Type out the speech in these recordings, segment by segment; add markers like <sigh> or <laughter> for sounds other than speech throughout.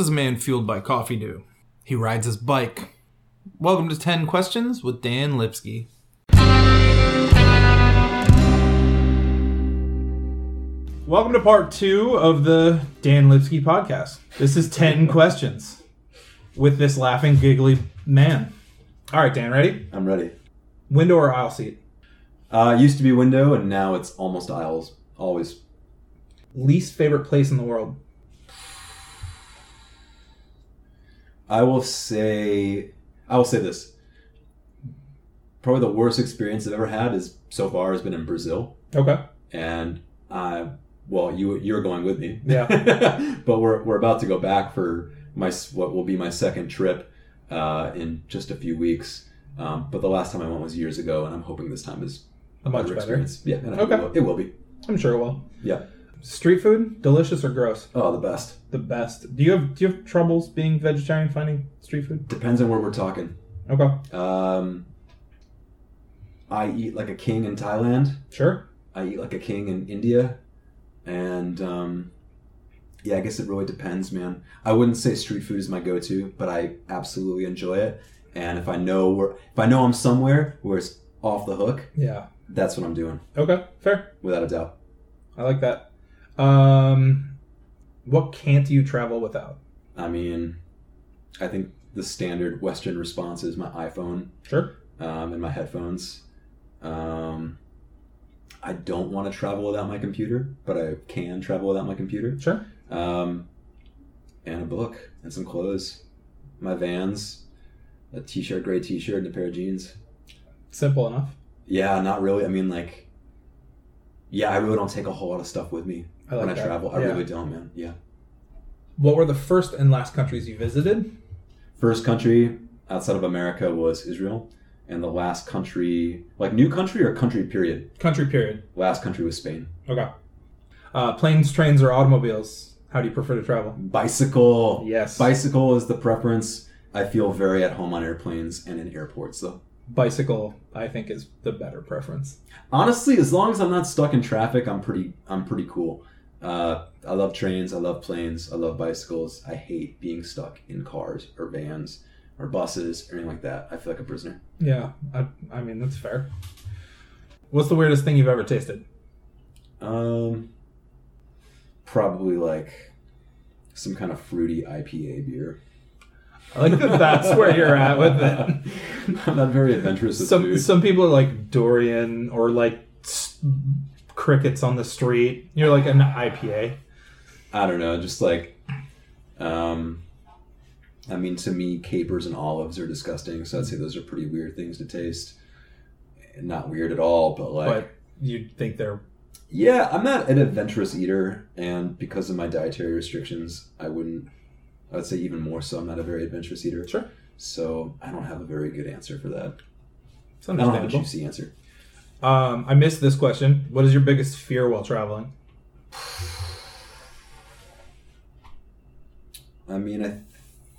What does a man fueled by coffee do? He rides his bike. Welcome to 10 Questions with Dan Lipsky. Welcome to part two of the Dan Lipsky podcast. This is 10 <laughs> questions with this laughing, giggly man. All right, Dan, ready? I'm ready. Window or aisle seat? Uh, used to be window, and now it's almost aisles. Always. Least favorite place in the world? I will say. I will say this. Probably the worst experience I've ever had is so far has been in Brazil, Okay. and I. Well, you you're going with me. Yeah. <laughs> but we're we're about to go back for my what will be my second trip uh, in just a few weeks. Um, but the last time I went was years ago, and I'm hoping this time is a Much better experience. Yeah, and Okay. it will, it will be. I'm sure it will. Yeah. Street food, delicious or gross? Oh, the best. The best. Do you have do you have troubles being vegetarian finding street food? Depends on where we're talking. Okay. Um, I eat like a king in Thailand. Sure. I eat like a king in India, and um, yeah, I guess it really depends, man. I wouldn't say street food is my go-to, but I absolutely enjoy it. And if I know where, if I know I'm somewhere where it's off the hook, Yeah. that's what I'm doing, Okay. Fair. without a doubt. I like that. Um, what can't you travel without? I mean, I think the standard Western response is my iPhone Sure. um, and my headphones. Um, I don't want to travel without my computer, but I can travel without my computer. Sure. Um, and a book and some clothes. My Vans, a t-shirt, gray t-shirt, and a pair of jeans. Simple enough. Yeah, not really. I mean, like, yeah, I really don't take a whole lot of stuff with me I like when I that. travel. I Yeah. really don't, man. Yeah. What were the first and last countries you visited? First country outside of America was Israel, and the last country, like new country or country period. Country period. Last country was Spain. Okay. Uh, planes, trains, or automobiles? How do you prefer to travel? Bicycle. Yes. Bicycle is the preference. I feel very at home on airplanes and in airports, though. Bicycle, I think, is the better preference. Honestly, as long as I'm not stuck in traffic, I'm pretty. I'm pretty cool. Uh, I love trains. I love planes. I love bicycles. I hate being stuck in cars or vans or buses or anything like that. I feel like a prisoner. Yeah. I, I mean, that's fair. What's the weirdest thing you've ever tasted? Um, probably like some kind of fruity IPA beer. I like that that's where you're at with it. <laughs> I'm not very adventurous with some food. some people are like durian or like crickets on the street. You're like an IPA. I don't know, just like, um, I mean, to me, capers and olives are disgusting. So I'd say those are pretty weird things to taste. Not weird at all, but like, but you'd think they're yeah, I'm not an adventurous eater, and because of my dietary restrictions, I wouldn't. I would say even more so. I'm not a very adventurous eater. Sure. So I don't have a very good answer for that. it's I don't have a juicy answer. Um, I missed this question. What is your biggest fear while traveling? I mean, I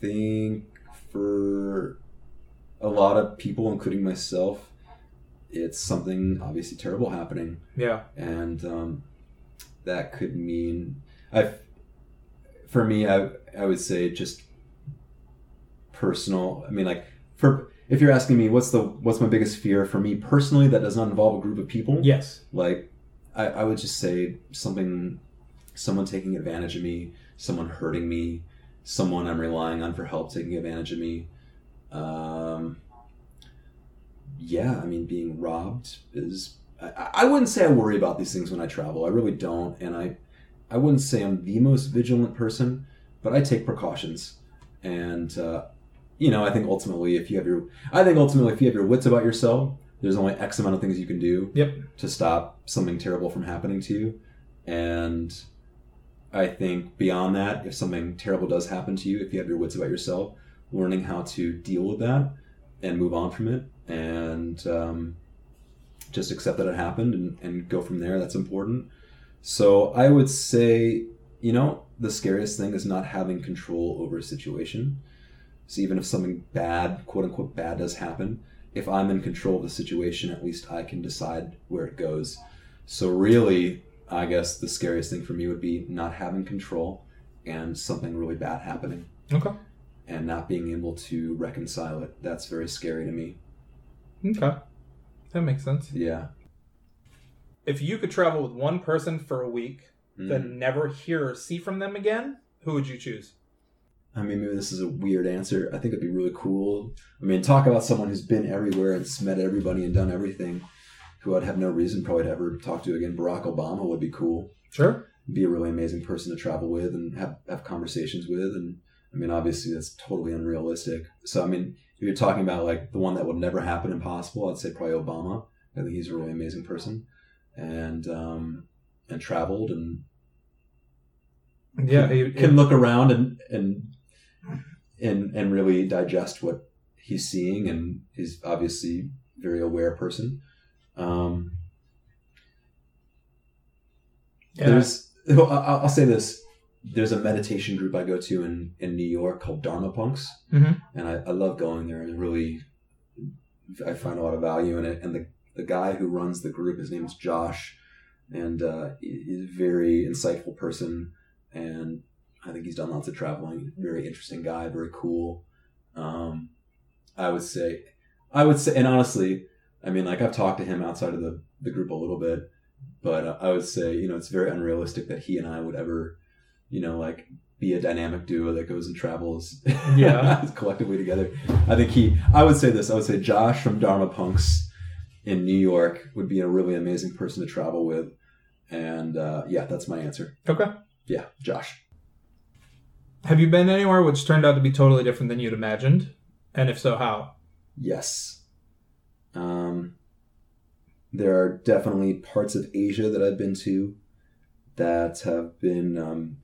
think for a lot of people, including myself, it's something obviously terrible happening, Yeah. and um, that could mean I. For me, I I would say just personal. I mean, like for if you're asking me what's the what's my biggest fear for me personally, that does not involve a group of people. Yes. like I, I would just say something someone taking advantage of me someone hurting me someone i'm relying on for help taking advantage of me um, yeah i mean being robbed is I, I wouldn't say i worry about these things when i travel i really don't and i i wouldn't say i'm the most vigilant person but i take precautions and uh, you know i think ultimately if you have your i think ultimately if you have your wits about yourself there's only x amount of things you can do Yep. to stop something terrible from happening to you. And I think beyond that, if something terrible does happen to you, if you have your wits about yourself, learning how to deal with that and move on from it and um, just accept that it happened and, and go from there, that's important. So I would say, you know, the scariest thing is not having control over a situation. So even if something bad, quote unquote, bad does happen, if I'm in control of the situation, at least I can decide where it goes. So really, I guess the scariest thing for me would be not having control and something really bad happening Okay. and not being able to reconcile it. That's very scary to me. Okay. That makes sense. Yeah. If you could travel with one person for a week, Mm. then never hear or see from them again, who would you choose? I mean, maybe this is a weird answer. I think it'd be really cool. I mean, talk about someone who's been everywhere and met everybody and done everything, who I'd have no reason probably to ever talk to again. Barack Obama would be cool. Sure. Be a really amazing person to travel with and have, have conversations with. And I mean, obviously, that's totally unrealistic. So, I mean, if you're talking about like the one that would never happen impossible, I'd say probably Obama. I think he's a really amazing person, and um, and traveled and Yeah. can, it- can look around and and and and really digest what he's seeing, and he's obviously a very aware person. Um, yeah. There's, I'll, say this: there's a meditation group I go to in in New York called Dharma Punx, Mhm. and I, I love going there. And really, I find a lot of value in it. And the the guy who runs the group, his name is Josh, and uh, he's a very insightful person, and I think he's done lots of traveling. Very interesting guy, very cool. Um, I would say, I would say, and honestly, I mean, like I've talked to him outside of the the group a little bit, but uh, I would say, you know, it's very unrealistic that he and I would ever, you know, like be a dynamic duo that goes and travels, <laughs> Yeah. collectively together. I think he. I would say this. I would say Josh from Dharma Punx in New York would be a really amazing person to travel with, and uh, yeah, that's my answer. Okay. Yeah, Josh. Have you been anywhere which turned out to be totally different than you'd imagined? And if so, how? Yes. Um, there are definitely parts of Asia that I've been to that have been um,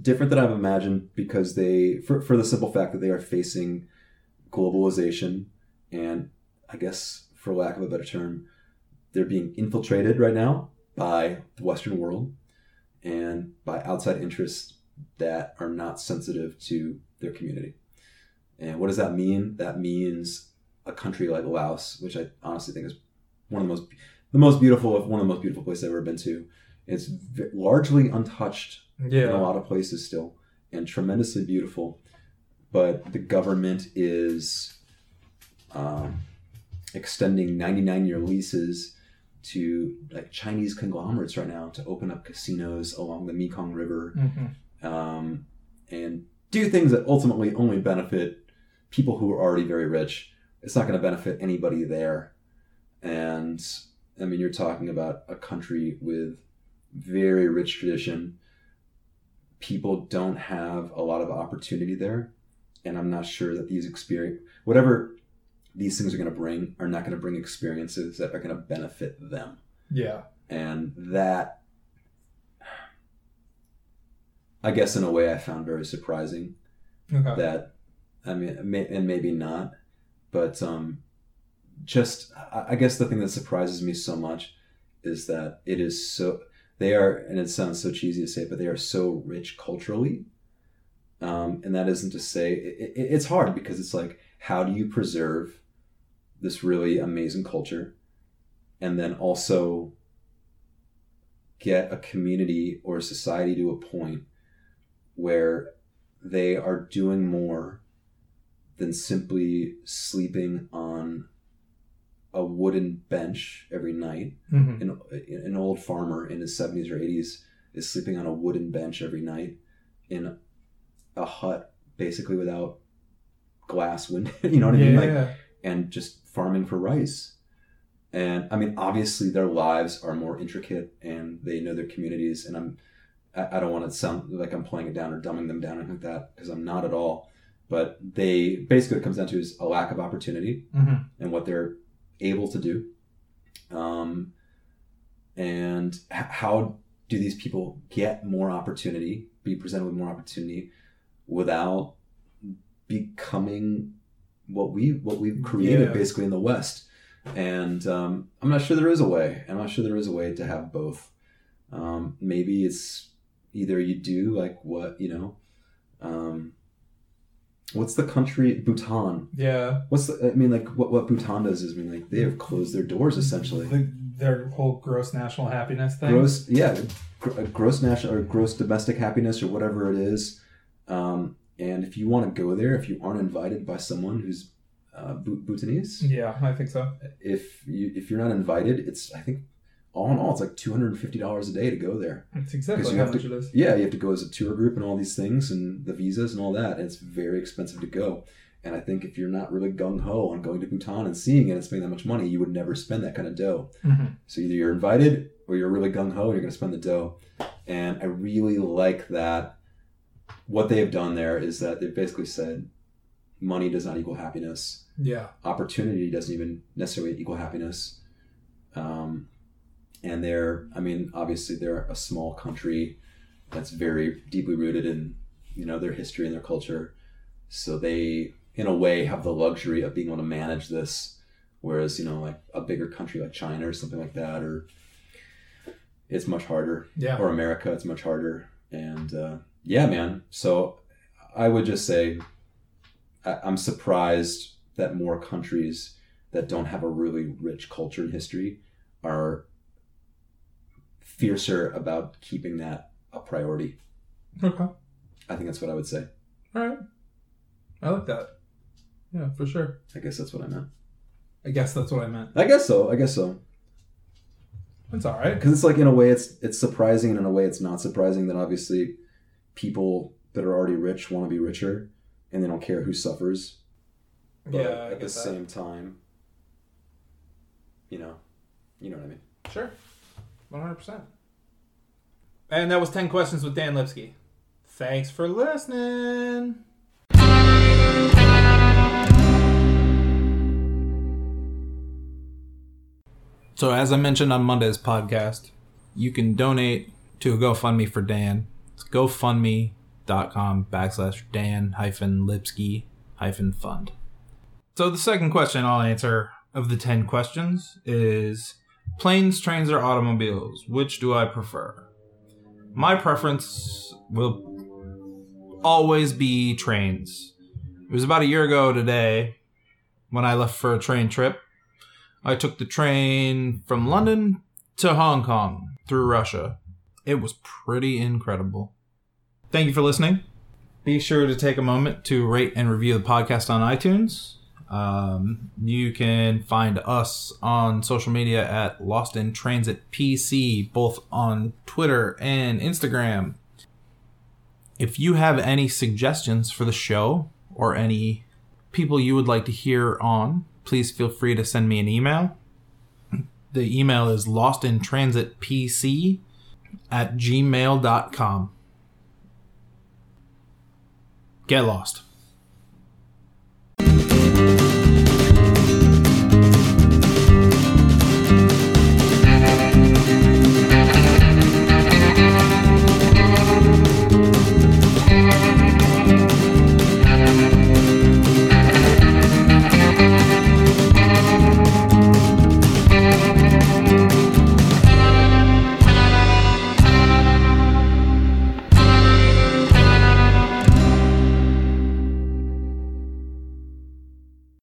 different than I've imagined because they, for, for the simple fact that they are facing globalization and I guess, for lack of a better term, they're being infiltrated right now by the Western world and by outside interests that are not sensitive to their community. And what does that mean? That means a country like Laos, which I honestly think is one of the most the most beautiful one of the most beautiful places I've ever been to. It's v- largely untouched in a lot of places still, and tremendously beautiful. But the government is um, extending 99 year leases to like Chinese conglomerates right now to open up casinos along the Mekong River hmm um, and do things that ultimately only benefit people who are already very rich. It's not going to benefit anybody there. And I mean, you're talking about a country with very rich tradition. People don't have a lot of opportunity there. And I'm not sure that these experience, whatever these things are going to bring, are not going to bring experiences that are going to benefit them Yeah. and that i guess in a way i found very surprising Okay. that i mean may, and maybe not but um just I, I guess the thing that surprises me so much is that it is so they are and it sounds so cheesy to say but they are so rich culturally um, and that isn't to say it, it, it's hard because it's like how do you preserve this really amazing culture and then also get a community or a society to a point where they are doing more than simply sleeping on a wooden bench every night. hmm An, an old farmer in his 70s or 80s is sleeping on a wooden bench every night in a hut, basically without glass window. <laughs> you know what I yeah. mean? Like, and just farming for rice. And I mean, obviously, their lives are more intricate, and they know their communities. And I'm, I, I don't want to sound like I'm playing it down or dumbing them down or anything like that, because I'm not at all. But they basically what it comes down to is a lack of opportunity hmm and what they're able to do. Um, and h- how do these people get more opportunity, be presented with more opportunity, without becoming what we what we've created Yeah. basically in the West? And um, I'm not sure there is a way. I'm not sure there is a way to have both. Um, maybe it's either you do like what you know. Um, what's the country Bhutan? Yeah. What's the, I mean, like what what Bhutan does is I mean, like they have closed their doors essentially. The, their whole gross national happiness thing. Gross, yeah, gr- uh, gross national or gross domestic happiness or whatever it is. Um, and if you want to go there, if you aren't invited by someone who's uh, Bhutanese, Yeah, I think so. if you if you're not invited, it's I think all in all it's like two hundred and fifty dollars a day to go there. It's 'Cause exactly you have to-. Yeah, you have to go as a tour group and all these things and the visas and all that. And it's very expensive to go. And I think if you're not really gung ho on going to Bhutan and seeing it and spending that much money, you would never spend that kind of dough. Mhm. So either you're invited or you're really gung ho and you're going to spend the dough. And I really like that. What they have done there is that they've basically said money does not equal happiness Yeah. opportunity doesn't even necessarily equal happiness. Um, and they're, I mean, obviously they're a small country that's very deeply rooted in, you know, their history and their culture. So they, in a way, have the luxury of being able to manage this, whereas you know, like a bigger country like China or something like that, or it's much harder Yeah. or America, it's much harder. And uh, yeah, man. So I would just say I- I'm surprised that more countries that don't have a really rich culture and history are fiercer about keeping that a priority. Okay. I think that's what I would say. All right. I like that. Yeah, for sure. I guess that's what I meant. I guess that's what I meant. I guess so. I guess so. It's all right. Because it's like in a way it's it's surprising and in a way it's not surprising that obviously people that are already rich want to be richer and they don't care who suffers. But yeah, at the that. same time, you know, you know what I mean. Sure. 100%. And that was 10 questions with Dan Lipsky. Thanks for listening. So, as I mentioned on Monday's podcast, you can donate to a GoFundMe for Dan. It's gofundme.com backslash Dan hyphen Lipsky hyphen fund. So, the second question I'll answer of the 10 questions is planes, trains, or automobiles? Which do I prefer? My preference will always be trains. It was about a year ago today when I left for a train trip. I took the train from London to Hong Kong through Russia. It was pretty incredible. Thank you for listening. Be sure to take a moment to rate and review the podcast on iTunes. Um, you can find us on social media at Lost in Transit PC, both on Twitter and Instagram. If you have any suggestions for the show or any people you would like to hear on, please feel free to send me an email. The email is lostintransitpc at gmail.com. Get lost.